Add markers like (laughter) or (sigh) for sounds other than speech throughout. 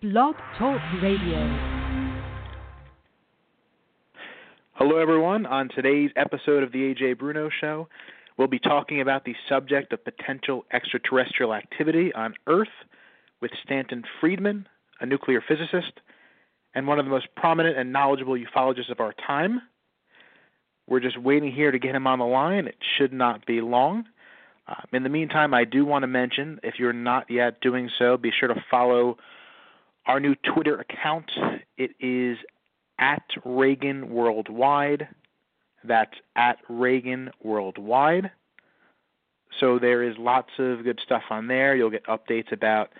Blog Talk Radio. Hello, everyone. On today's episode of the Ajay Bruno Show, we'll be talking about the subject of potential extraterrestrial activity on Earth with Stanton Friedman, a nuclear physicist and one of the most prominent and knowledgeable ufologists of our time. We're just waiting here to get him on the line. It should not be long. Uh, in the meantime, I do want to mention if you're not yet doing so, be sure to follow our new Twitter account. It is at Reagan Worldwide. That's at Reagan Worldwide. So there is lots of good stuff on there. You'll get updates about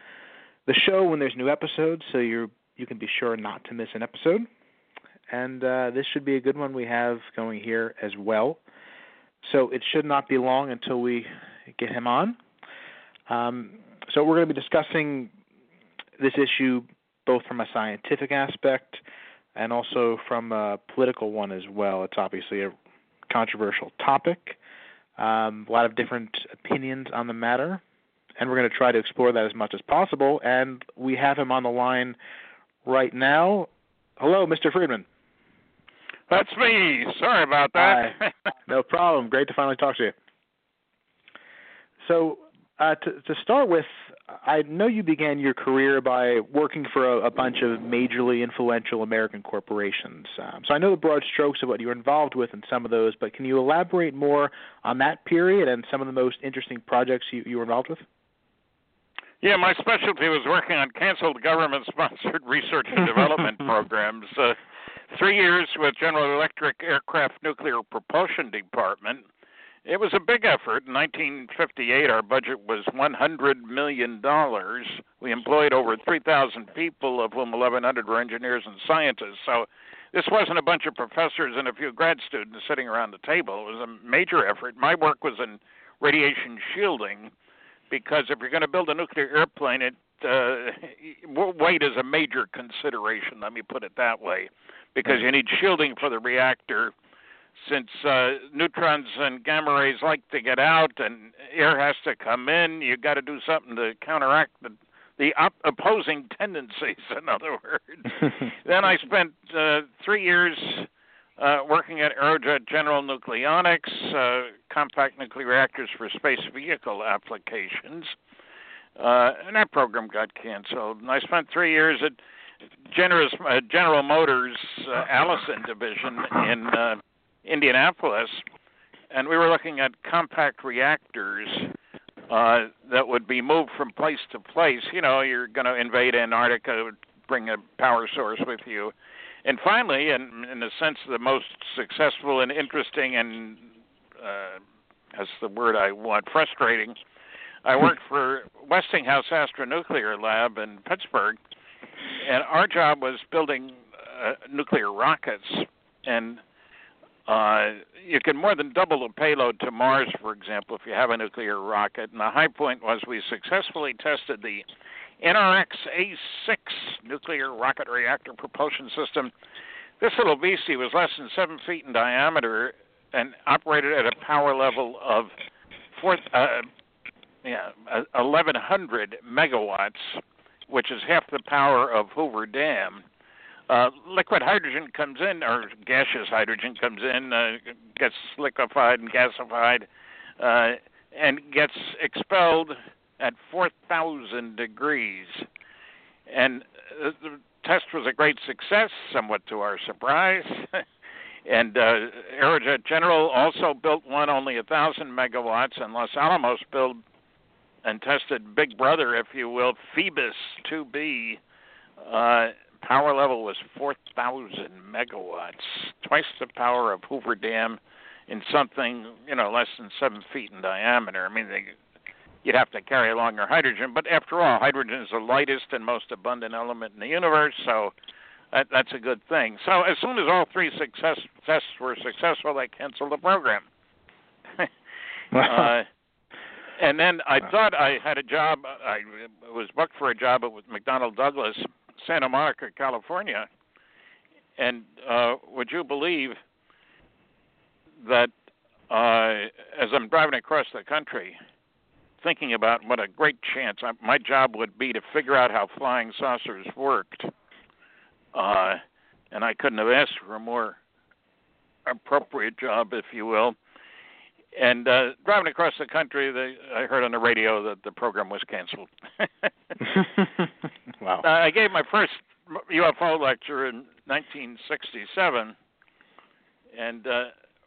the show when there's new episodes, so you you can be sure not to miss an episode. And uh, this should be a good one we have going here as well. So it should not be long until we get him on. Um, so we're going to be discussing this issue both from a scientific aspect and also from a political one as well. It's obviously a controversial topic, um, a lot of different opinions on the matter, and we're going to try to explore that as much as possible. And we have him on the line right now. Hello, Mr. Friedman. That's me. Sorry about that. no problem. Great to finally talk to you. So, uh, to, to start with, I know you began your career by working for a, a bunch of majorly influential American corporations. Um, so I know the broad strokes of what you were involved with in some of those, but can you elaborate more on that period and some of the most interesting projects you, you were involved with? Yeah, my specialty was working on canceled government sponsored (laughs) research and development (laughs) programs. Uh, three years with General Electric Aircraft Nuclear Propulsion Department it was a big effort. In 1958, our budget was $100 million. We employed over 3,000 people, of whom 1,100 were engineers and scientists. So this wasn't a bunch of professors and a few grad students sitting around the table. It was a major effort. My work was in radiation shielding because if you're going to build a nuclear airplane, it uh, weight is a major consideration. Let me put it that way, because you need shielding for the reactor since uh, neutrons and gamma rays like to get out and air has to come in, you've got to do something to counteract the the op- opposing tendencies. (laughs) In other words, (laughs) then I spent uh, three years uh, working at Aerojet General Nucleonics, uh, compact nuclear reactors for space vehicle applications, uh, and that program got canceled. And I spent three years at Generous, uh, General Motors uh, Allison division in uh, Indianapolis, and we were looking at compact reactors uh, that would be moved from place to place. You know, you're going to invade Antarctica, bring a power source with you. And finally, and in a sense, the most successful and interesting and uh, that's the word I want, frustrating. I (laughs) worked for Westinghouse Astronuclear Lab in Pittsburgh, and our job was building uh, nuclear rockets. And uh, you can more than double the payload to Mars, for example, if you have a nuclear rocket. And the high point was we successfully tested the NRX A6 nuclear rocket reactor propulsion system. This little beastie was less than seven feet in diameter and operated at a power level of four, uh, yeah, 1,100 megawatts, which is half the power of Hoover Dam uh, liquid hydrogen comes in, or gaseous hydrogen comes in, uh, gets liquefied and gasified, uh, and gets expelled at 4,000 degrees. And uh, the test was a great success, somewhat to our surprise. (laughs) and uh, Aerojet General also built one only 1,000 megawatts, and Los Alamos built and tested Big Brother, if you will, Phoebus 2B. Uh, power level was 4,000 megawatts, twice the power of Hoover Dam in something, you know, less than seven feet in diameter. I mean, they, you'd have to carry along your hydrogen, but after all, hydrogen is the lightest and most abundant element in the universe, so that, that's a good thing. So as soon as all three success tests were successful, they canceled the program. (laughs) uh, and then I thought I had a job. I was booked for a job with McDonnell Douglas Santa Monica, California. And uh, would you believe that uh, as I'm driving across the country, thinking about what a great chance I, my job would be to figure out how flying saucers worked. Uh, and I couldn't have asked for a more appropriate job, if you will. And uh, driving across the country, they, I heard on the radio that the program was canceled. (laughs) wow. Uh, I gave my first UFO lecture in 1967, and uh,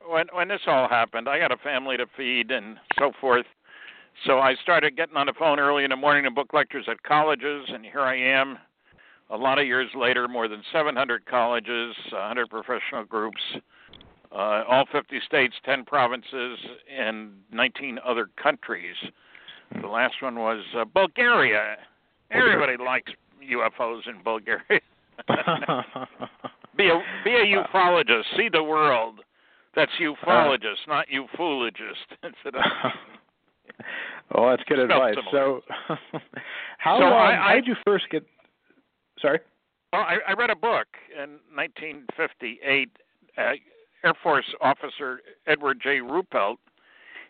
when when this all happened, I got a family to feed and so forth. So I started getting on the phone early in the morning to book lectures at colleges, and here I am, a lot of years later, more than 700 colleges, 100 professional groups, uh, all 50 states, 10 provinces, and 19 other countries. The last one was uh, Bulgaria. Everybody likes UFOs in Bulgaria. (laughs) be a be a ufologist. See the world. That's ufologist, not ufologist. (laughs) (laughs) well, that's good advice. So, how so um, I, how did you first get? Sorry. Well, I, I read a book in 1958. Uh, Air Force officer Edward J. Ruppelt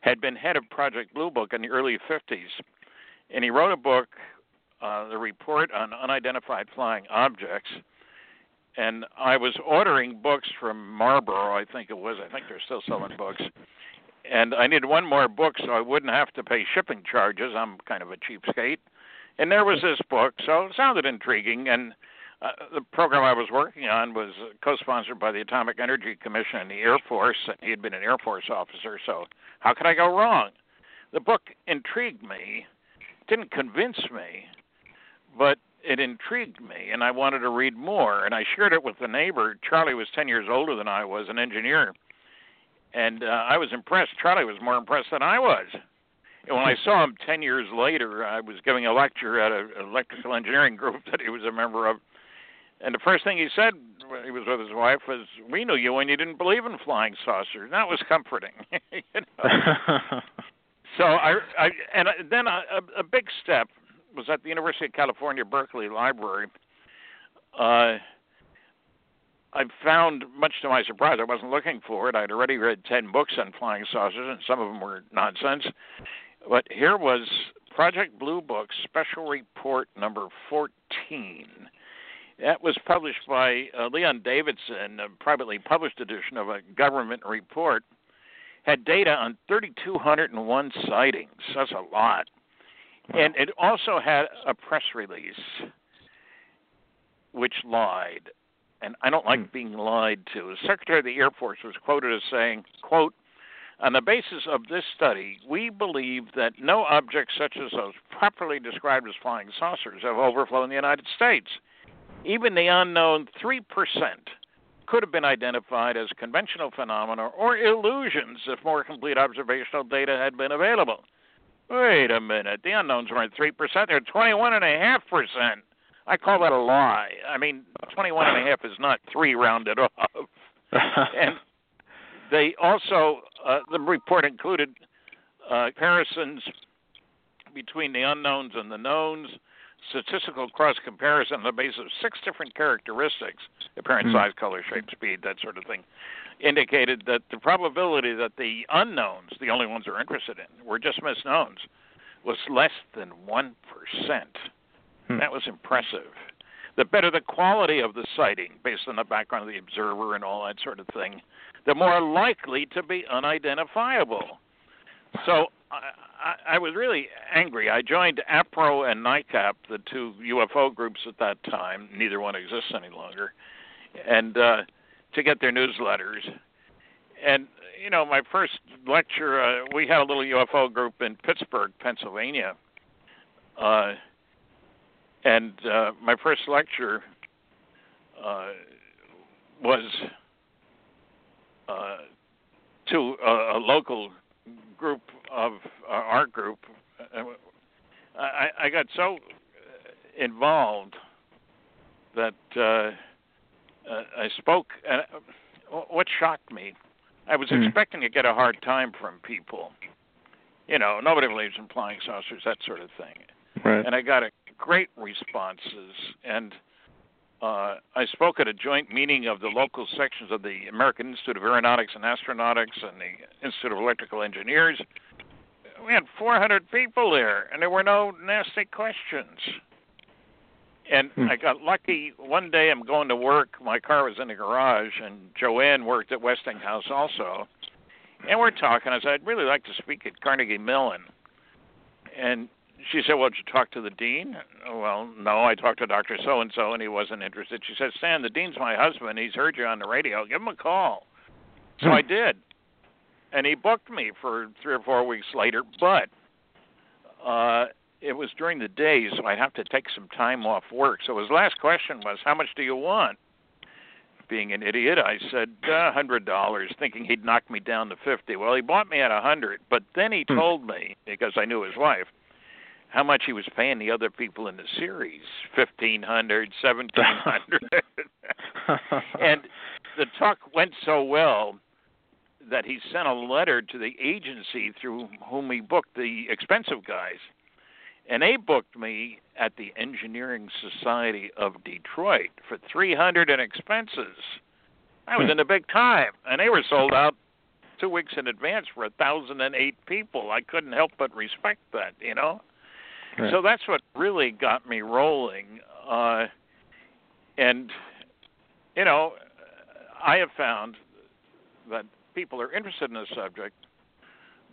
had been head of Project Blue Book in the early 50s, and he wrote a book, uh, the report on unidentified flying objects. And I was ordering books from Marlboro, I think it was. I think they're still selling books. And I needed one more book so I wouldn't have to pay shipping charges. I'm kind of a cheapskate. And there was this book, so it sounded intriguing. And uh, the program I was working on was co-sponsored by the Atomic Energy Commission and the Air Force, and he had been an Air Force officer. So how could I go wrong? The book intrigued me, didn't convince me, but it intrigued me, and I wanted to read more. And I shared it with a neighbor. Charlie was 10 years older than I was, an engineer, and uh, I was impressed. Charlie was more impressed than I was. And when I saw him 10 years later, I was giving a lecture at an electrical engineering group that he was a member of and the first thing he said when he was with his wife was, "We knew you when you didn't believe in flying saucers." That was comforting. (laughs) you know? (laughs) so I, I and then a, a big step was at the University of California Berkeley Library. Uh, I found, much to my surprise, I wasn't looking for it. I'd already read ten books on flying saucers, and some of them were nonsense. But here was Project Blue Book Special Report Number 14 that was published by uh, Leon Davidson, a privately published edition of a government report. Had data on 3,201 sightings. That's a lot. And it also had a press release which lied. And I don't like hmm. being lied to. The Secretary of the Air Force was quoted as saying, quote, on the basis of this study, we believe that no objects such as those properly described as flying saucers have overflown the United States. Even the unknown 3% could have been identified as conventional phenomena or illusions if more complete observational data had been available. Wait a minute. The unknowns weren't 3%, they're 21.5%. I call that a lie. I mean, 21.5 is not 3 rounded (laughs) off. and they also, uh, the report included uh, comparisons between the unknowns and the knowns statistical cross comparison on the basis of six different characteristics appearance, mm. size, color, shape, speed, that sort of thing indicated that the probability that the unknowns, the only ones they're interested in, were just misknowns, was less than 1%. Mm. That was impressive. The better the quality of the sighting, based on the background of the observer and all that sort of thing, the more likely to be unidentifiable. So I, I was really angry. I joined APRO and NICAP, the two UFO groups at that time. Neither one exists any longer, and uh, to get their newsletters. And you know, my first lecture, uh, we had a little UFO group in Pittsburgh, Pennsylvania, uh, and uh, my first lecture uh, was uh, to a, a local group of uh, our group, uh, I, I got so involved that uh, uh, I spoke. And what shocked me, I was mm. expecting to get a hard time from people. You know, nobody believes in flying saucers, that sort of thing. Right. And I got a great responses and uh, I spoke at a joint meeting of the local sections of the American Institute of Aeronautics and Astronautics and the Institute of Electrical Engineers, we had 400 people there, and there were no nasty questions. And Hmm. I got lucky. One day I'm going to work. My car was in the garage, and Joanne worked at Westinghouse also. And we're talking. I said, I'd really like to speak at Carnegie Mellon. And she said, Well, did you talk to the dean? Well, no, I talked to Dr. So and so, and he wasn't interested. She said, Stan, the dean's my husband. He's heard you on the radio. Give him a call. So Hmm. I did. And he booked me for three or four weeks later, but uh it was during the day, so I'd have to take some time off work. So his last question was, How much do you want? Being an idiot, I said a hundred dollars, thinking he'd knock me down to fifty. Well, he bought me at a hundred, but then he Hmm. told me because I knew his wife how much he was paying the other people in the series fifteen hundred, seventeen hundred, (laughs) and the talk went so well that he sent a letter to the agency through whom he booked the expensive guys. And they booked me at the Engineering Society of Detroit for 300 in expenses. I was in the big time, and they were sold out two weeks in advance for a thousand and eight people. I couldn't help but respect that, you know. Right. So that's what really got me rolling. Uh, and you know, I have found that people are interested in this subject.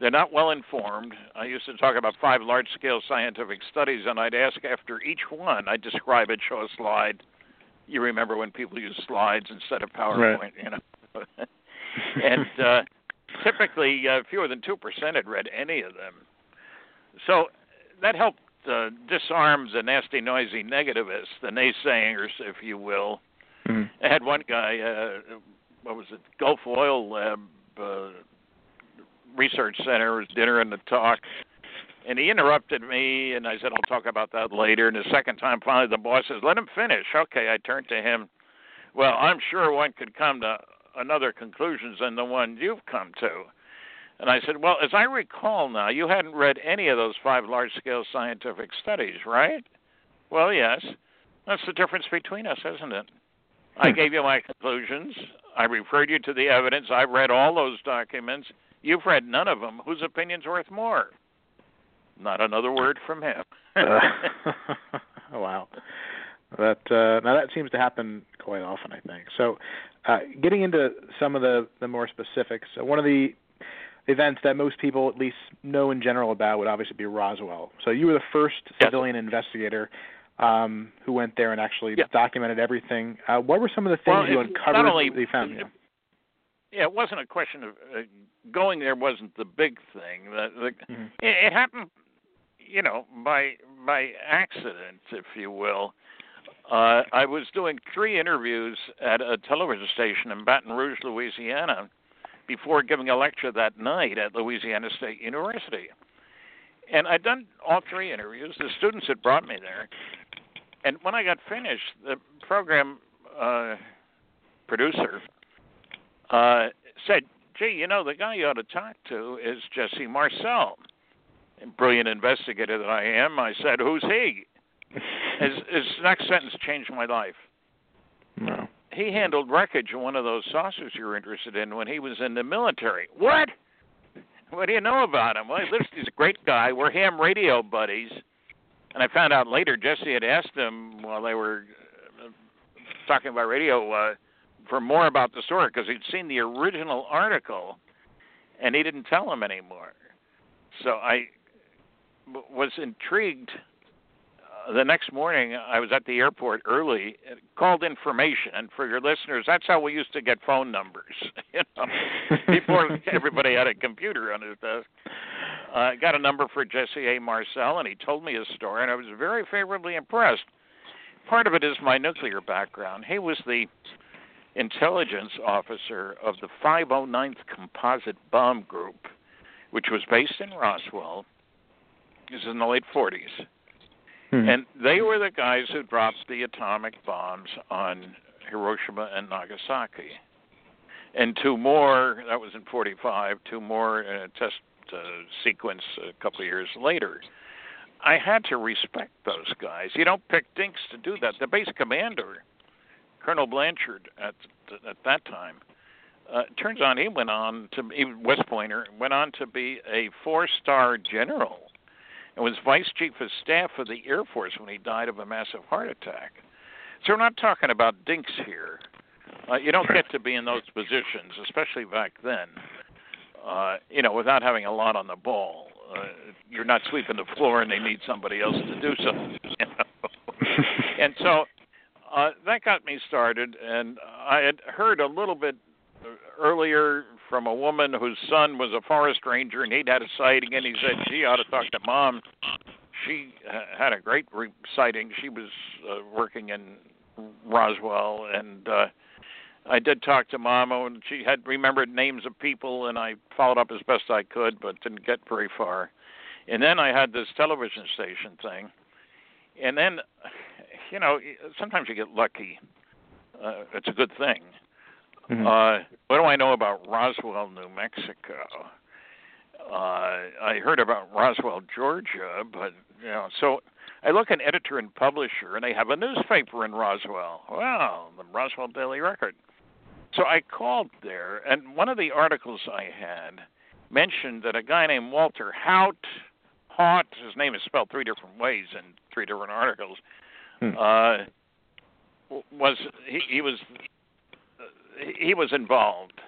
They're not well informed. I used to talk about five large scale scientific studies, and I'd ask after each one, I'd describe it, show a slide. You remember when people use slides instead of PowerPoint, Right. you know? (laughs) and uh, typically, uh, fewer than 2% had read any of them. So that helped uh, disarm the nasty, noisy negativists, the naysayers, if you will. Mhm. I had one guy, uh, what was it, Gulf Oil Lab uh, Research Center, was dinner and the talk, and he interrupted me, and I said, I'll talk about that later. And the second time, finally, the boss says, let him finish. Okay, I turned to him. Well, I'm sure one could come to another conclusions than the one you've come to. And I said, Well, as I recall now, you hadn't read any of those five large scale scientific studies, right? Well, yes. That's the difference between us, isn't it? I Hmm. gave you my conclusions. I referred you to the evidence. I've read all those documents. You've read none of them. Whose opinion's worth more? Not another word from him. Uh, (laughs) wow. That uh, now that seems to happen quite often, I think. So, uh, getting into some of the the more specifics, uh, one of the events that most people at least know in general about would obviously be Roswell. So you were the first Yes. civilian investigator um, who went there and actually Yeah. documented everything. Uh, what were some of the things Well, you uncovered not only- that found? Yeah. yeah, it wasn't a question of uh, going there. wasn't the big thing. The, the, Mhm. it, it happened, you know, by by accident, if you will. Uh, I was doing three interviews at a television station in Baton Rouge, Louisiana, before giving a lecture that night at Louisiana State University. And I'd done all three interviews. The students had brought me there. And when I got finished, the program uh, producer uh, said, Gee, you know, the guy you ought to talk to is Jesse Marcel. And brilliant investigator that I am, I said, Who's he? (laughs) His, his next sentence changed my life. No. He handled wreckage of one of those saucers you're interested in when he was in the military. What? What do you know about him? Well, he's a great guy. We're ham radio buddies. And I found out later Jesse had asked him while they were uh, talking about radio uh, for more about the story because he'd seen the original article and he didn't tell him anymore. So I was intrigued. Uh, the next morning, I was at the airport early, called information, and for your listeners, that's how we used to get phone numbers. (laughs) You know, before (laughs) everybody had a computer on his desk. I uh, got a number for Jesse A. Marcel, and he told me his story, and I was very favorably impressed. Part of it is my nuclear background. He was the intelligence officer of the 509th Composite Bomb Group, which was based in Roswell. This is in the late 40s. Hmm. And they were the guys who dropped the atomic bombs on Hiroshima and Nagasaki. And two more, that was in 45, two more in a test uh, sequence a couple of years later. I had to respect those guys. You don't pick dinks to do that. The base commander, Colonel Blanchard, at at that time, uh, turns out he went on to be West Pointer went on to be a four-star general and was vice chief of staff of the Air Force when he died of a massive heart attack. So we're not talking about dinks here. Uh, you don't get to be in those positions, especially back then. Uh, you know, without having a lot on the ball. Uh, you're not sweeping the floor, and they need somebody else to do something. (laughs) You know? (laughs) and so uh, that got me started, and I had heard a little bit earlier from a woman whose son was a forest ranger, and he'd had a sighting, and he said she ought to talk to mom. She had a great re- sighting. She was uh, working in Roswell, and uh, I did talk to Mama, and she had remembered names of people, and I followed up as best I could, but didn't get very far. And then I had this television station thing, and then, you know, sometimes you get lucky. Uh, it's a good thing. Mm-hmm. Uh, what do I know about Roswell, New Mexico? Uh, I heard about Roswell, Georgia, but you know, so I look at editor and publisher, and they have a newspaper in Roswell. Well, the Roswell Daily Record. So I called there, and one of the articles I had mentioned that a guy named Walter Haut, Haut, his name is spelled three different ways in three different articles, hmm. uh, was he, he was he was involved.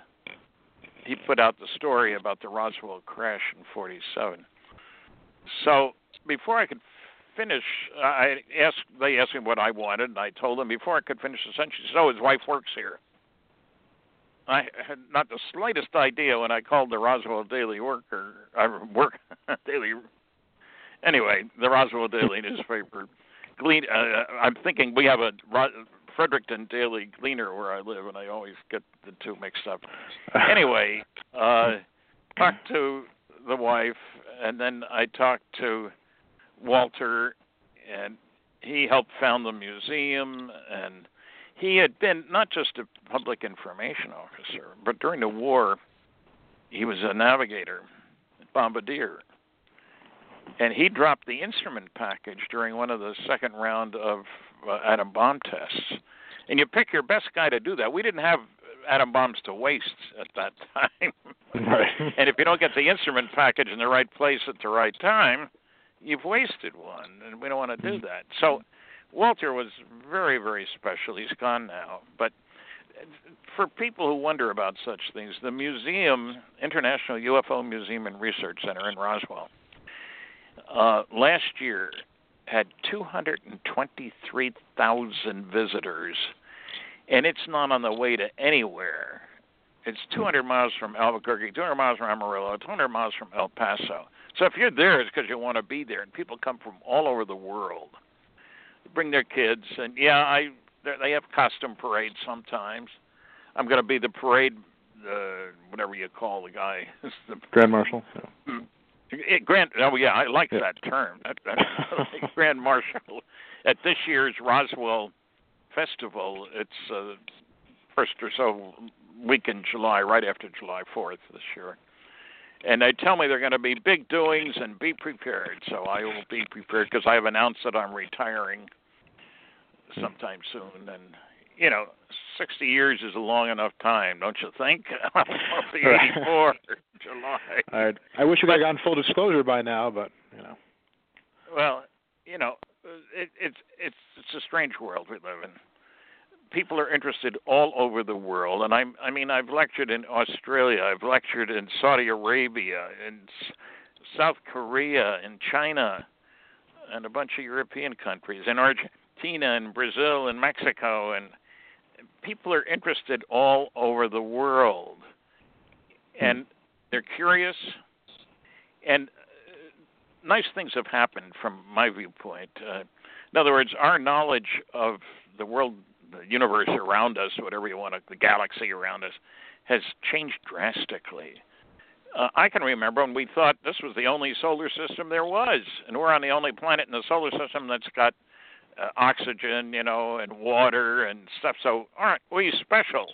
He put out the story about the Roswell crash in '47. So before I could finish, I asked. They asked me what I wanted, and I told them before I could finish the sentence. "Oh, his wife works here." I had not the slightest idea when I called the Roswell Daily Worker. I work (laughs) Daily. Anyway, the Roswell Daily (laughs) newspaper. Glean. Uh, I'm thinking we have a Fredericton Daily Gleaner where I live, and I always get the two mixed up. (laughs) anyway, uh, talked to the wife, and then I talked to Walter, and he helped found the museum and he had been not just a public information officer, but during the war, he was a navigator, bombardier. And he dropped the instrument package during one of the second round of uh, atom bomb tests. And you pick your best guy to do that. We didn't have atom bombs to waste at that (laughs) time. Right. and if you don't get the instrument package in the right place at the right time, you've wasted one, and we don't want to do mm-hmm. that. So Walter was very, very special. He's gone now, but for people who wonder about such things, the museum, International UFO Museum and Research Center in Roswell, uh, last year had 223,000 visitors, and it's not on the way to anywhere. It's 200 miles from Albuquerque, 200 miles from Amarillo, 200 miles from El Paso. So if you're there, it's because you want to be there, and people come from all over the world bring their kids, and yeah, I they have costume parades sometimes. I'm going to be the parade, uh, whatever you call the guy, (laughs) the grand marshal. Yeah. It, grand, oh yeah, I like yeah. that term. That, that (laughs) (laughs) grand marshal at this year's Roswell Festival. It's uh, first or so week in July, right after July 4th this year and they tell me they're going to be big doings and be prepared. So I will be prepared because I have announced that I'm retiring Hmm. sometime soon. And you know, 60 years is a long enough time, don't you think? (laughs) Be 84 July. I I wish we had gotten full disclosure by now, but you know. Well, you know, it, it's it's it's a strange world we live in people are interested all over the world, and I I mean I've lectured in Australia, I've lectured in Saudi Arabia, in South Korea, in China, and a bunch of European countries, in Argentina, and Brazil, and Mexico, and people are interested all over the world, and they're curious, and uh, nice things have happened from my viewpoint. Uh, in other words, our knowledge of the world the universe around us, whatever you want to, the galaxy around us, has changed drastically. Uh, I can remember when we thought this was the only solar system there was, and we're on the only planet in the solar system that's got uh, oxygen, you know, and water and stuff. So aren't we special?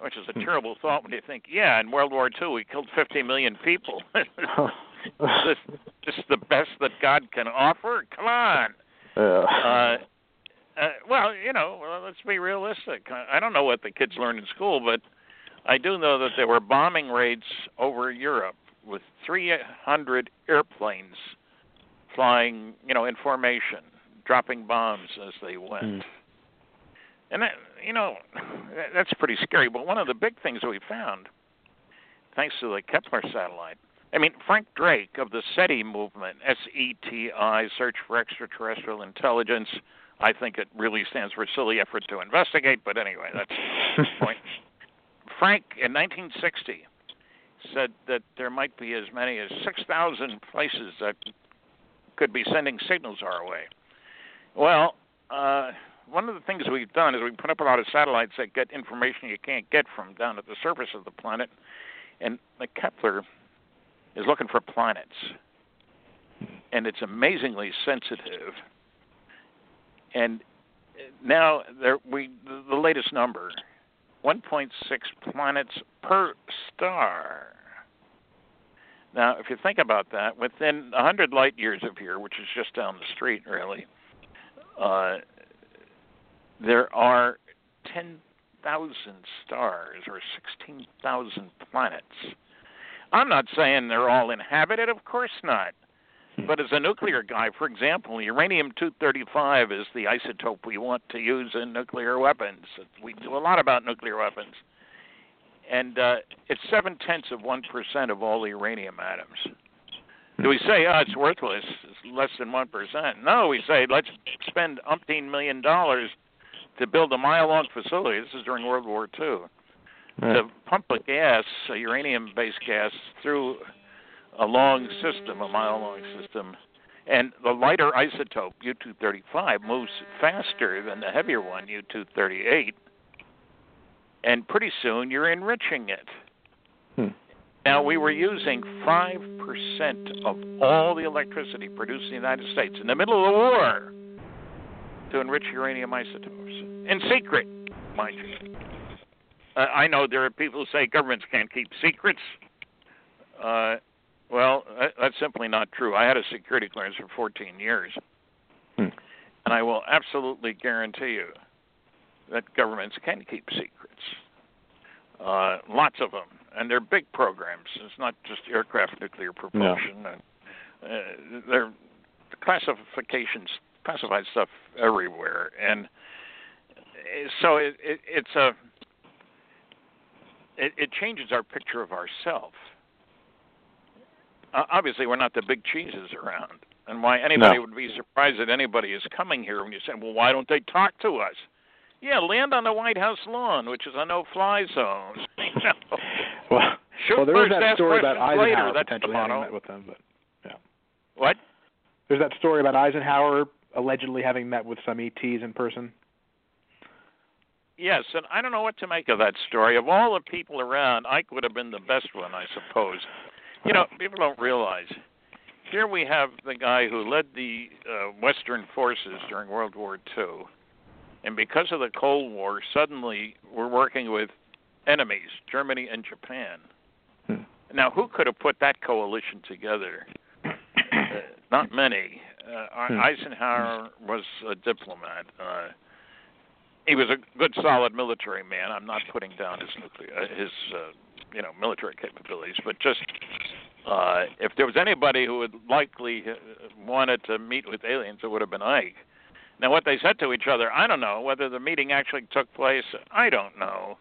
Which is a hmm. terrible thought when you think, yeah, in World War II we killed 50 million people. this, (laughs) this is the best that God can offer. Come on. Yeah. Uh, uh, well, you know, well, let's be realistic. I don't know what the kids learn in school, but I do know that there were bombing raids over Europe with 300 airplanes flying, you know, in formation, dropping bombs as they went. Mm. And that, you know, that's pretty scary. But one of the big things that we found, thanks to the Kepler satellite, I mean, Frank Drake of the SETI movement, S E T I, Search for Extraterrestrial Intelligence. I think it really stands for Silly Effort to Investigate, but anyway, that's the (laughs) point. Frank, in 1960, said that there might be as many as 6,000 places that could be sending signals our way. Well, uh, one of the things we've done is we put up a lot of satellites that get information you can't get from down at the surface of the planet, and the Kepler is looking for planets, and it's amazingly sensitive. And now there we the latest number, 1.6 planets per star. Now, if you think about that, within 100 light years of here, which is just down the street, really, uh, there are 10,000 stars or 16,000 planets. I'm not saying they're all inhabited, of course not. But as a nuclear guy, for example, uranium 235 is the isotope we want to use in nuclear weapons. We do a lot about nuclear weapons. And uh, it's seven tenths of 1% of all the uranium atoms. Do we say, oh, it's worthless, it's less than 1%? No, we say, let's spend umpteen million dollars to build a mile long facility. This is during World War II Right. to pump a gas, a uranium-based gas, through a long system, a mile-long system, and the lighter isotope U-235 moves faster than the heavier one U-238, and pretty soon you're enriching it. Hmm. Now we were using five percent of all the electricity produced in the United States in the middle of the war to enrich uranium isotopes in secret, mind you. Uh, I know there are people who say governments can't keep secrets. Uh, well, that, that's simply not true. I had a security clearance for 14 years, Hmm. and I will absolutely guarantee you that governments can keep secrets. Uh, lots of them, and they're big programs. It's not just aircraft nuclear propulsion. And, uh, they're classifications, classified stuff everywhere, and uh, so it, it, it's a it, it changes our picture of ourselves. Uh, obviously, we're not the big cheeses around, and why anybody No. would be surprised that anybody is coming here when you say, "Well, why don't they talk to us?" Yeah, land on the White House lawn, which is a no-fly zone. (laughs) You know? Well, well, there was that story about later. Eisenhower the potentially having met with them, but yeah. What? there's that story about Eisenhower allegedly having met with some ETs in person. Yes, and I don't know what to make of that story. Of all the people around, Ike would have been the best one, I suppose. You know, people don't realize. Here we have the guy who led the uh, Western forces during World War II, and because of the Cold War, suddenly we're working with enemies, Germany and Japan. Hmm. Now, who could have put that coalition together? Uh, (coughs) not many. Uh, Hmm. Eisenhower was a diplomat. Uh, he was a good, solid military man. I'm not putting down his nuclear, uh, his uh, you know military capabilities, but just uh, if there was anybody who would likely uh, wanted to meet with aliens, it would have been Ike. Now, what they said to each other, I don't know. Whether the meeting actually took place, I don't know.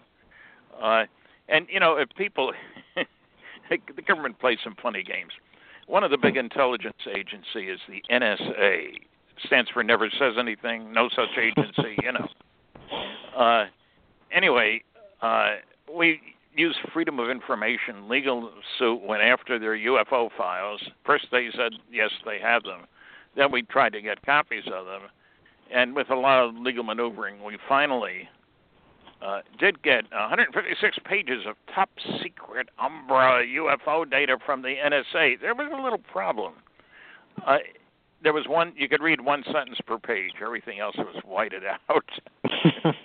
Uh, and you know, if people, (laughs) the government plays some funny games. One of the big intelligence agency is the NSA. Stands for Never Says Anything, No Such Agency. You know. Uh, anyway, uh, we use freedom of information legal suit went after their UFO files. First, they said yes, they have them. Then we tried to get copies of them, and with a lot of legal maneuvering, we finally uh, did get 156 pages of top secret Umbra UFO data from the NSA. There was a little problem. Uh, there was one you could read one sentence per page. Everything else was whited out. (laughs)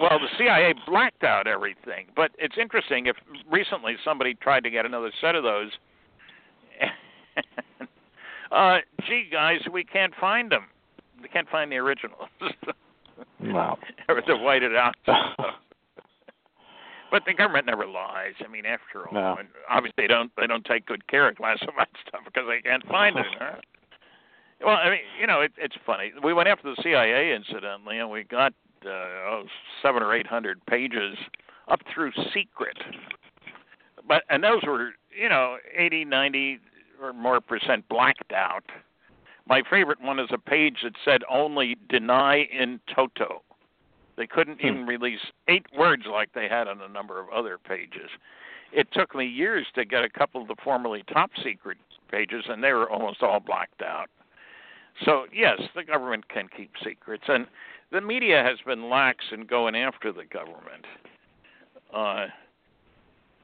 Well, the CIA blacked out everything, but it's interesting. If recently somebody tried to get another set of those, (laughs) uh, gee, guys, we can't find them. We can't find the originals. (laughs) wow. or the whited out. (laughs) but the government never lies. I mean, after all, No. and obviously they don't they don't take good care of classified stuff because they can't find it. Huh? Well, I mean, you know, it, it's funny. We went after the CIA, incidentally, and we got uh, oh, seven or eight hundred pages up through secret. But and those were, you know, eighty, ninety or more percent blacked out. My favorite one is a page that said only deny in toto. They couldn't Hmm. even release eight words like they had on a number of other pages. It took me years to get a couple of the formerly top secret pages, and they were almost all blacked out. So, yes, the government can keep secrets, and the media has been lax in going after the government. Uh,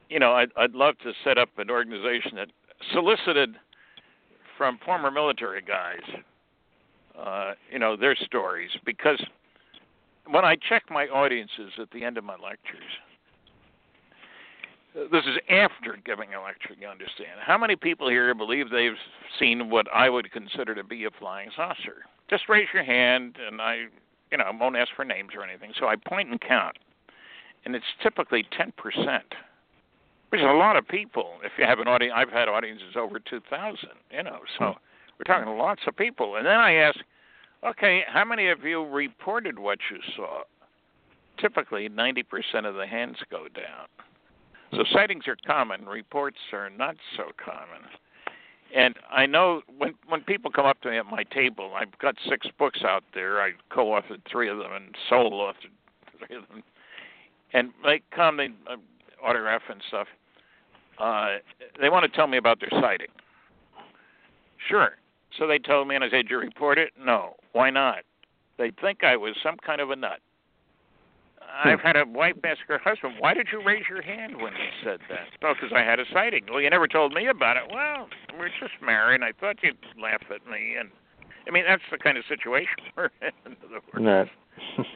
you know, I'd, I'd love to set up an organization that solicited from former military guys, uh, you know, their stories, because when I check my audiences at the end of my lectures, this is after giving a lecture, you understand. How many people here believe they've seen what I would consider to be a flying saucer? Just raise your hand, and I, you know, won't ask for names or anything. So I point and count, and it's typically 10%, which is a lot of people. If you have an audience, I've had audiences over 2,000, you know, so we're talking to lots of people. And then I ask, okay, how many of you reported what you saw? Typically, 90% of the hands go down. So sightings are common, reports are not so common. And I know when when people come up to me at my table, I've got six books out there. I co-authored three of them and solo authored three of them. And they come, they uh, autograph and stuff. Uh, they want to tell me about their sighting. Sure. So they told me, and I said, "Did you report it?" No. Why not? They think I was some kind of a nut. I've had a wife ask her husband, "Why did you raise your hand when you said that?" Oh, because I had a sighting. Well, you never told me about it. Well, we're just married. I thought you'd laugh at me, and I mean that's the kind of situation (laughs) we're in. in other words. Right.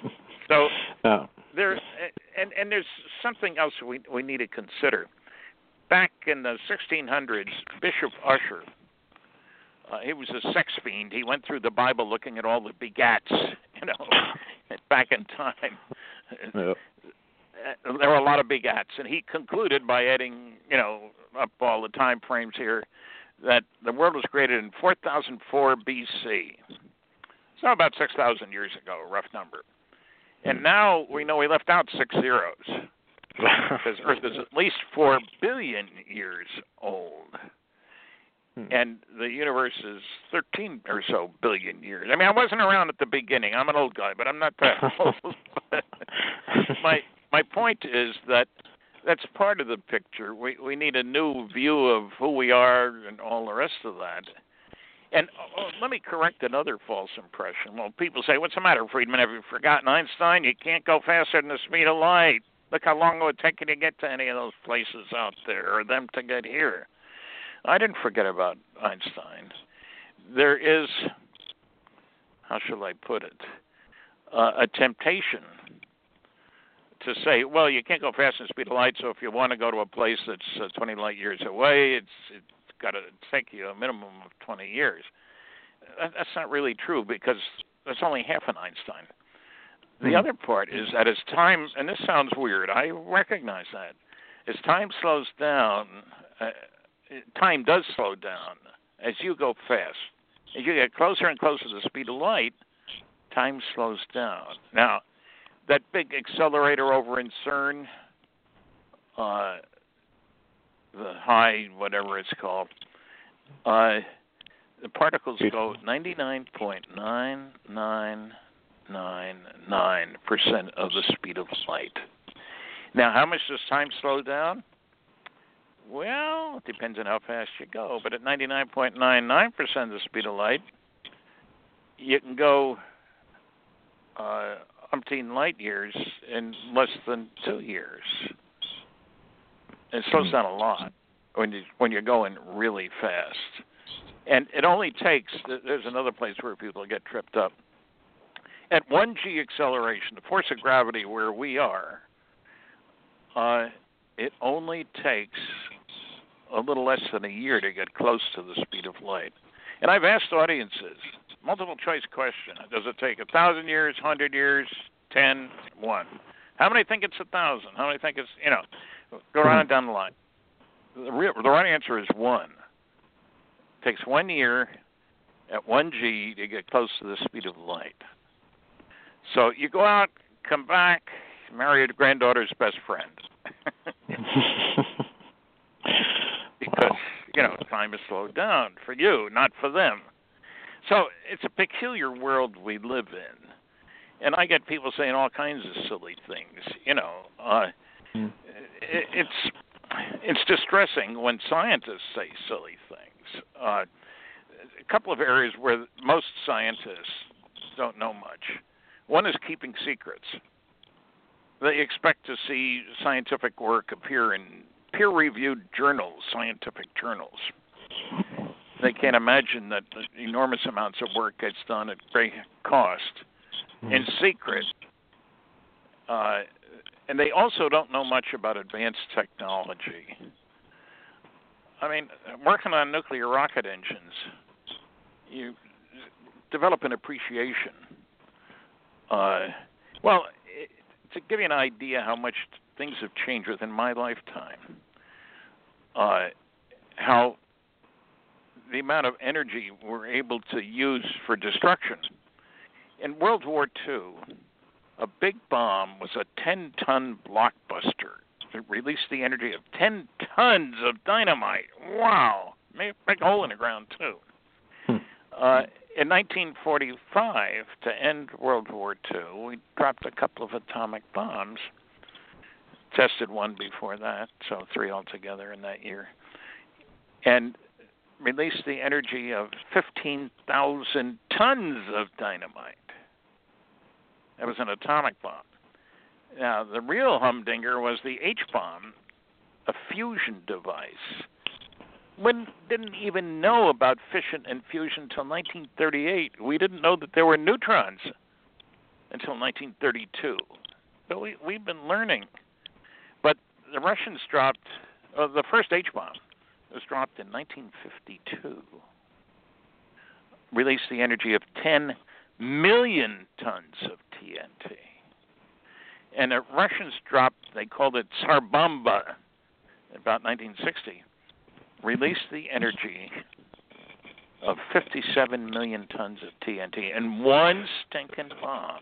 So (laughs) no. there, and and there's something else we we need to consider. Back in the 1600s, Bishop Ussher, uh, he was a sex fiend. He went through the Bible looking at all the begats, (laughs) you know, (laughs) back in time. Yep. Uh, there were a lot of begats, and he concluded by adding, you know, up all the time frames here, that the world was created in 4004 BC. So about 6,000 years ago, rough number. And now we know we left out six zeros (laughs) because Earth is at least four billion years old, Hmm. and the universe is 13 or so billion years. I mean, I wasn't around at the beginning. I'm an old guy, but I'm not that (laughs) old. (laughs) my my point is that that's part of the picture. We we need a new view of who we are and all the rest of that. And oh, let me correct another false impression. Well, people say, "What's the matter, Friedman? Have you forgotten Einstein? You can't go faster than the speed of light. Look how long it would take you to get to any of those places out there, or them to get here." I didn't forget about Einstein. There is, how shall I put it, uh, a temptation to say, well, you can't go faster than the speed of light, so if you want to go to a place that's uh, 20 light years away, it's it's got to take you a minimum of 20 years. That, that's not really true because that's only half an Einstein. The Hmm. other part is that as time, and this sounds weird, I recognize that. As time slows down, uh, time does slow down as you go fast. As you get closer and closer to the speed of light, time slows down. Now, that big accelerator over in CERN, uh, the high, whatever it's called, uh, the particles go 99.9999% of the speed of light. Now, how much does time slow down? Well, it depends on how fast you go, but at 99.99% of the speed of light, you can go uh, umpteen light years in less than two years. It slows down a lot when you when you're going really fast, and it only takes. There's another place where people get tripped up. At one g acceleration, the force of gravity where we are, uh, it only takes a little less than a year to get close to the speed of light. And I've asked audiences, multiple choice question: Does it take a thousand years, hundred years, ten, one? How many think it's a thousand? How many think it's you know? Go on down the line. The real, the right answer is one. It takes one year at one g to get close to the speed of light. So you go out, come back, marry your granddaughter's best friend. (laughs) because you know time is slowed down for you, not for them. So it's a peculiar world we live in, and I get people saying all kinds of silly things. You know, uh, Mm. it, it's it's distressing when scientists say silly things. Uh, a couple of areas where most scientists don't know much. One is keeping secrets. They expect to see scientific work appear in peer reviewed journals, scientific journals. They can't imagine that enormous amounts of work gets done at great cost in secret. Uh, and they also don't know much about advanced technology. I mean, working on nuclear rocket engines, you develop an appreciation. Uh, well, it, to give you an idea how much things have changed within my lifetime, uh, how the amount of energy we're able to use for destruction. In World War II, a big bomb was a 10 ton blockbuster. It released the energy of 10 tons of dynamite. Wow! Made a big hole in the ground, too. Hmm. Uh, in 1945, to end World War II, we dropped a couple of atomic bombs. Tested one before that, so three altogether in that year. And released the energy of 15,000 tons of dynamite. That was an atomic bomb. Now, the real humdinger was the H bomb, a fusion device. We didn't even know about fission and fusion until 1938. We didn't know that there were neutrons until 1932. So we, we've been learning. But the Russians dropped uh, the first H bomb was dropped in 1952. Released the energy of 10 million tons of TNT. And the Russians dropped, they called it Tsar Bomba, about 1960, released the energy of 57 million tons of TNT in one stinking bomb.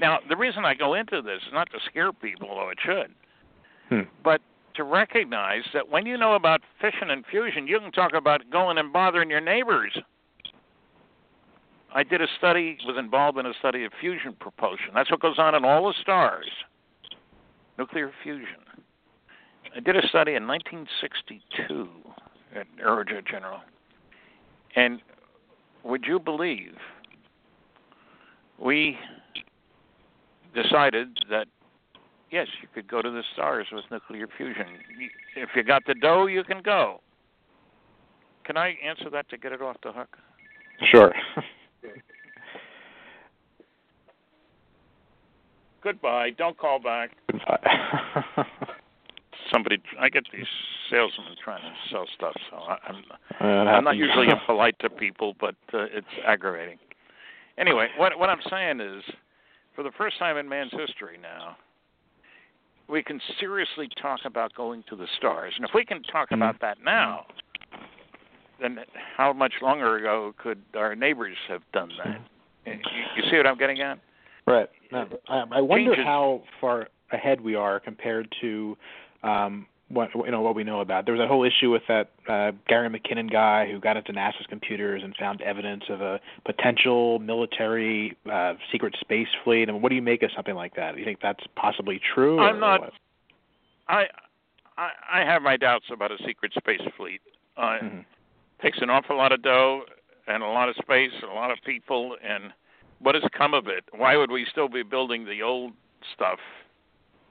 Now, the reason I go into this is not to scare people, though it should, Hmm. but to recognize that when you know about fission and fusion, you can talk about going and bothering your neighbors. I did a study, was involved in a study of fusion propulsion. That's what goes on in all the stars nuclear fusion. I did a study in 1962 at Aerojet General. And would you believe we decided that yes, you could go to the stars with nuclear fusion. If you got the dough, you can go. Can I answer that to get it off the hook? Sure. (laughs) Goodbye. Don't call back. (laughs) Somebody, I get these salesmen trying to sell stuff, so I, I'm I'm not usually (laughs) impolite to people, but uh, it's aggravating. Anyway, what what I'm saying is, for the first time in man's history now, we can seriously talk about going to the stars, and if we can talk about that now, then how much longer ago could our neighbors have done that? You, you see what I'm getting at? Right. No, I, I wonder Changes. how far ahead we are compared to um, what you know what we know about. There was that whole issue with that uh, Gary McKinnon guy who got into NASA's computers and found evidence of a potential military uh, secret space fleet. I mean, what do you make of something like that? Do you think that's possibly true? I'm not-? I I, I have my doubts about a secret space fleet. Uh, Mhm. takes an awful lot of dough and a lot of space and a lot of people and what has come of it why would we still be building the old stuff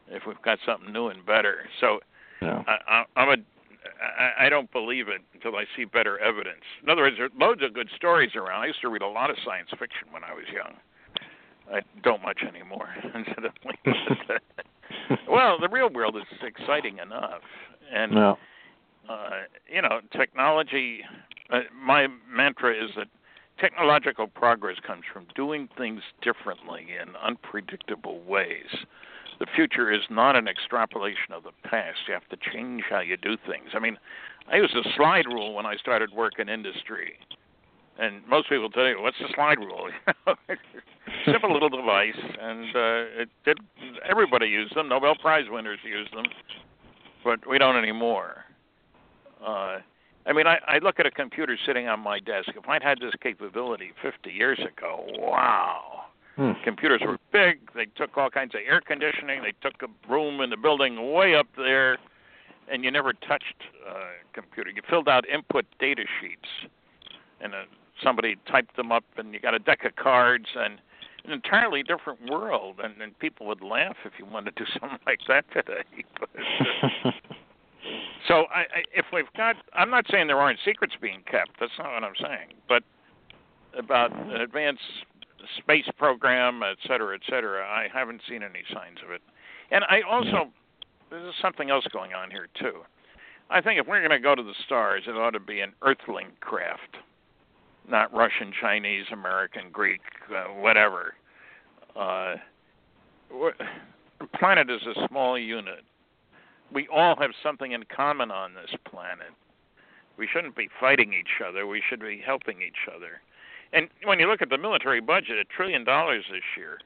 if we've got something new and better so Yeah. I, I, I'm a I, I don't believe it until I see better evidence. In other words, there are loads of good stories around. I used to read a lot of science fiction when I was young. I don't much anymore, (laughs) (laughs) well, the real world is exciting enough, and uh, you know, technology. Uh, my mantra is that technological progress comes from doing things differently in unpredictable ways. The future is not an extrapolation of the past. You have to change how you do things. I mean, I used a slide rule when I started work in industry. And most people tell you, what's the slide rule? (laughs) Simple little device, and uh, it did. Everybody used them. Nobel Prize winners used them, but we don't anymore. Uh, I mean, I, I look at a computer sitting on my desk. If I'd had this capability 50 years ago, wow. Hmm. Computers were big. They took all kinds of air conditioning. They took a room in the building way up there, and you never touched a computer. You filled out input data sheets, and uh, somebody typed them up, and you got a deck of cards, and an entirely different world. And, and people would laugh if you wanted to do (laughs) something like that today. But, (laughs) uh, so I, I, if we've got, I'm not saying there aren't secrets being kept. That's not what I'm saying. But about advanced space program, et cetera, et cetera, I haven't seen any signs of it. And I also, there's something else going on here too. I think if we're going to go to the stars, it ought to be an Earthling craft, not Russian, Chinese, American, Greek, uh, whatever. Uh, the planet is a small unit we all have something in common on this planet. We shouldn't be fighting each other. We should be helping each other. And when you look at the military budget, a trillion dollars this year,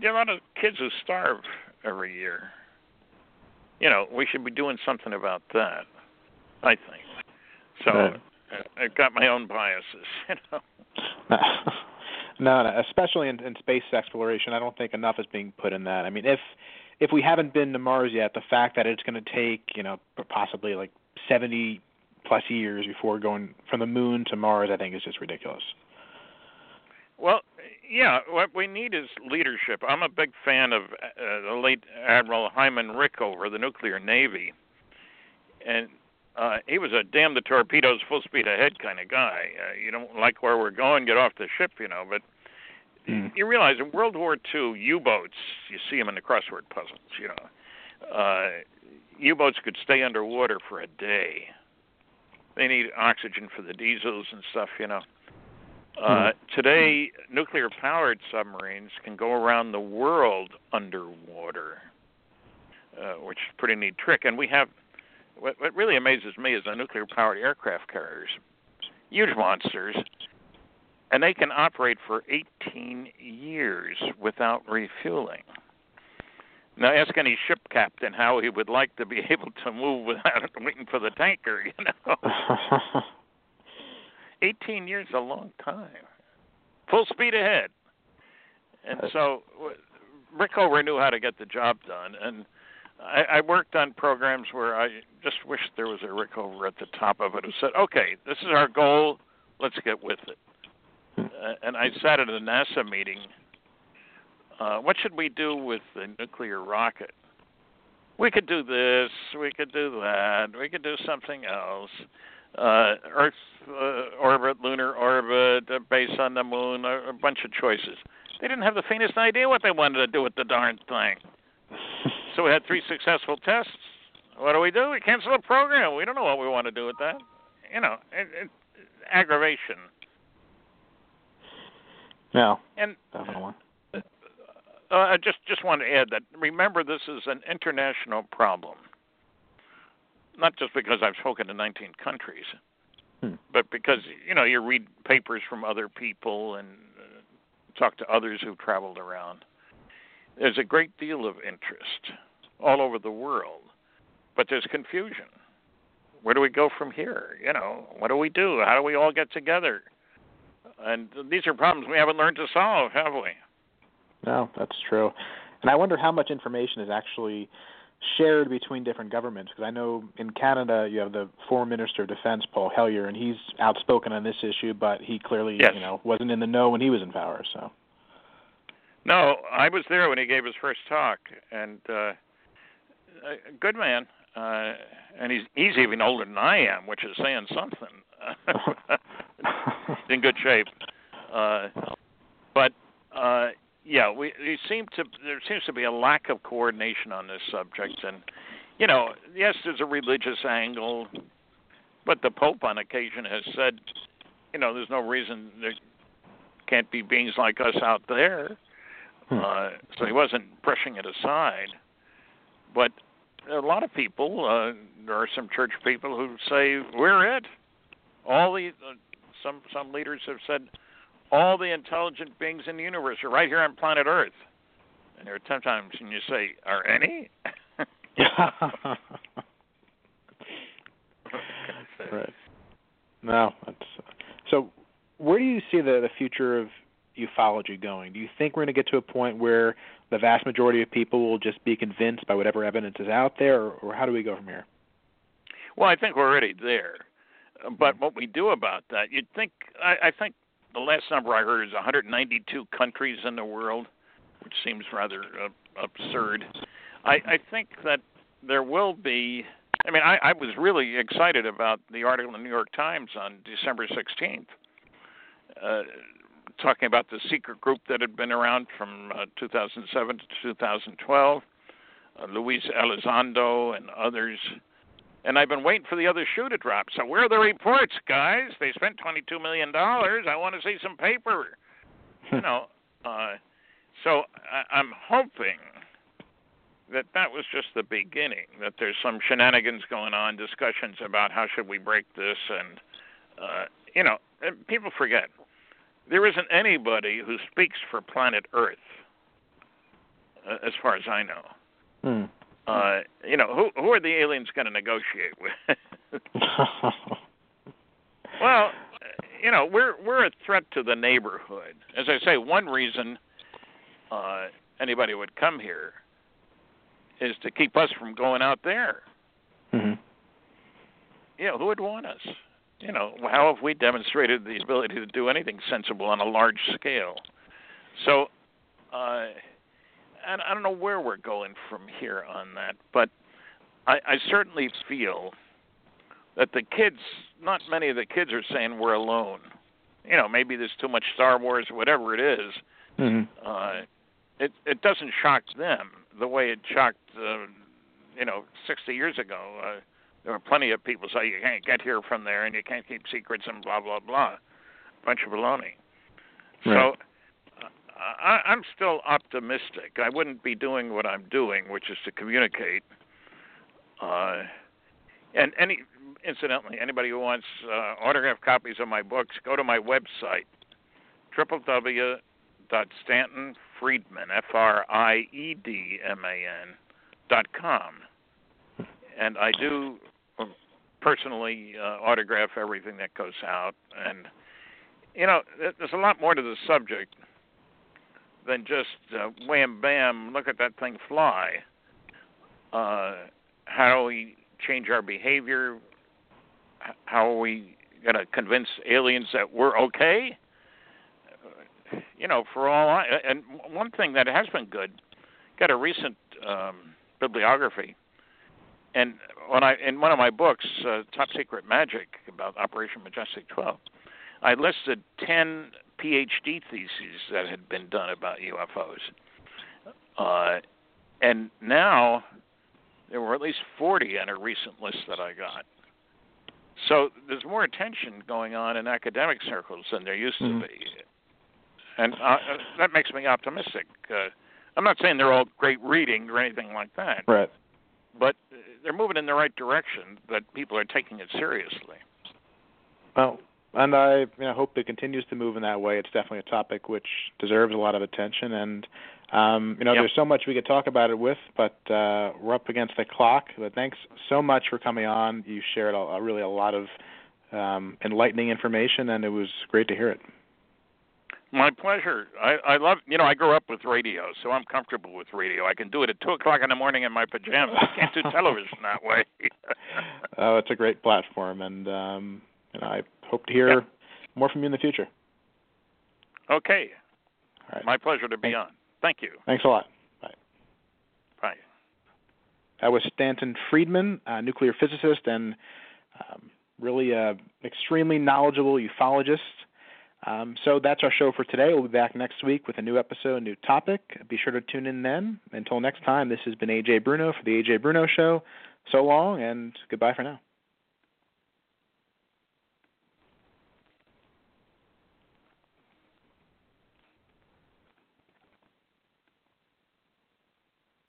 there are a lot of kids who starve every year. You know, we should be doing something about that. I think. So Right. I've got my own biases. (laughs) You know. (laughs) No, no, especially in, in space exploration, I don't think enough is being put in that. I mean, if if we haven't been to Mars yet, the fact that it's going to take you know possibly like 70 plus years before going from the moon to Mars, I think is just ridiculous. Well, yeah, what we need is leadership. I'm a big fan of uh, the late Admiral Hyman Rickover, the nuclear navy, and uh, he was a damn the torpedoes, full speed ahead kind of guy. Uh, you don't like where we're going, get off the ship, you know. But Mm. you realize in World War II, U-boats, you see them in the crossword puzzles, you know. Uh, U-boats could stay underwater for a day. They need oxygen for the diesels and stuff, you know. Uh, today, nuclear powered submarines can go around the world underwater, uh, which is a pretty neat trick. And we have what, what really amazes me is the nuclear powered aircraft carriers, huge monsters, and they can operate for 18 years without refueling. Now, ask any ship captain how he would like to be (laughs) able to move without (laughs) waiting for the tanker, you know. (laughs) 18 years a long time. Full speed ahead. And so Rickover knew how to get the job done. And I, I worked on programs where I just wished there was a Rickover at the top of it who said, okay, this is our goal, let's get with it. Uh, and I sat at a NASA meeting. Uh, what should we do with the nuclear rocket? We could do this, we could do that, we could do something else uh, Earth uh, orbit, lunar orbit, uh, base on the moon, a, a bunch of choices. They didn't have the faintest idea what they wanted to do with the darn thing. (laughs) So we had three successful tests. What do we do? We cancel the program. We don't know what we want to do with that. You know, it, it, aggravation. yeah, And definitely. Uh, I just just want to add that remember this is an international problem. Not just because I've spoken to 19 countries, Hmm. but because you know you read papers from other people and uh, talk to others who've traveled around. There's a great deal of interest all over the world, but there's confusion. Where do we go from here? You know, what do we do? How do we all get together? And these are problems we haven't learned to solve, have we? No, that's true. And I wonder how much information is actually shared between different governments because I know in Canada you have the former Minister of Defense Paul Hellyer and he's outspoken on this issue, but he clearly Yes. you know wasn't in the know when he was in power. So No, I was there when he gave his first talk, and uh, a good man. Uh, and he's he's even older than I am, which is saying something. (laughs) In good shape. Uh, but uh, yeah, we, we seem to there seems to be a lack of coordination on this subject, and you know, yes, there's a religious angle, but the Pope on occasion has said, you know, there's no reason there can't be beings like us out there. Hmm. Uh, so he wasn't brushing it aside. But a lot of people, uh, there are some church people who say we're it. All the uh, some some leaders have said all the intelligent beings in the universe are right here on planet Earth. And there are sometimes when you say, "Are any?" (laughs) right. No, that's so. Where do you see the the future of ufology going? Do you think we're going to get to a point where the vast majority of people will just be convinced by whatever evidence is out there, or, or how do we go from here? Well, I think we're already there. But what we do about that, you'd think. I, I think the last number I heard is 192 countries in the world, which seems rather uh, absurd. I, I think that there will be. I mean, I, I was really excited about the article in the New York Times on December 16th, uh, talking about the secret group that had been around from uh, 2007 to 2012, uh, Luis Elizondo and others. And I've been waiting for the other shoe to drop. So where are the reports, guys? They spent 22 million dollars. I want to see some paper. you know. Uh, so I, I'm hoping that that was just the beginning. That there's some shenanigans going on, discussions about how should we break this, and uh, you know, and people forget there isn't anybody who speaks for planet Earth, uh, as far as I know. Hmm. Uh, you know, who who are the aliens going to negotiate with? (laughs) well, you know, we're we're a threat to the neighborhood. As I say, one reason uh, anybody would come here is to keep us from going out there. hmm You know, who would want us? You know, how have we demonstrated the ability to do anything sensible on a large scale? So, uh, I don't know where we're going from here on that, but I, I certainly feel that the kids, not many of the kids are saying we're alone. You know, maybe there's too much Star Wars or whatever it is. hmm Uh, it it doesn't shock them the way it shocked, uh, you know, 60 years ago. Uh, there were plenty of people say you can't get here from there and you can't keep secrets and blah blah blah, bunch of baloney. So Right. uh, I, I'm still optimistic. I wouldn't be doing what I'm doing, which is to communicate. Uh, and any, incidentally, anybody who wants uh, autographed copies of my books, go to my website, www.stantonfriedman, F-R-I-E-D-M-A-N, dot com. And I do personally uh, autograph everything that goes out. And, you know, there's a lot more to the subject than just uh, wham bam, look at that thing fly. Uh, how do we change our behavior? How are we going to convince aliens that we're okay? You know, for all I and one thing that has been good, got a recent um, bibliography, and when I in one of my books, uh, Top Secret Majic, about Operation Majestic 12, I listed ten PhD theses that had been done about UFOs, uh, and now there were at least 40 on a recent list that I got. So there's more attention going on in academic circles than there used Mhm. to be, and uh, uh, that makes me optimistic. Uh, I'm not saying they're all great reading or anything like that, Right. but uh, they're moving in the right direction. That people are taking it seriously. Well, and I you know, hope it continues to move in that way. It's definitely a topic which deserves a lot of attention, and um, you know, Yep. there's so much we could talk about it with, but uh, we're up against the clock. But thanks so much for coming on. You shared a, a really a lot of um, enlightening information, and it was great to hear it. My pleasure. I, I love, you know, I grew up with radio, so I'm comfortable with radio. I can do it at two o'clock in the morning in my pajamas. I can't do (laughs) television that way. Oh, it's a great platform, and um, and I hope to hear Yep. more from you in the future. okay, right. my pleasure to be on. Thank you. Thanks a lot. Bye. Bye. That was Stanton Friedman, a nuclear physicist and um, really uh, extremely knowledgeable ufologist. Um, so that's our show for today. We'll be back next week with a new episode, a new topic. Be sure to tune in then. Until next time, this has been Ajay Bruno for the Ajay Bruno Show. So long and goodbye for now.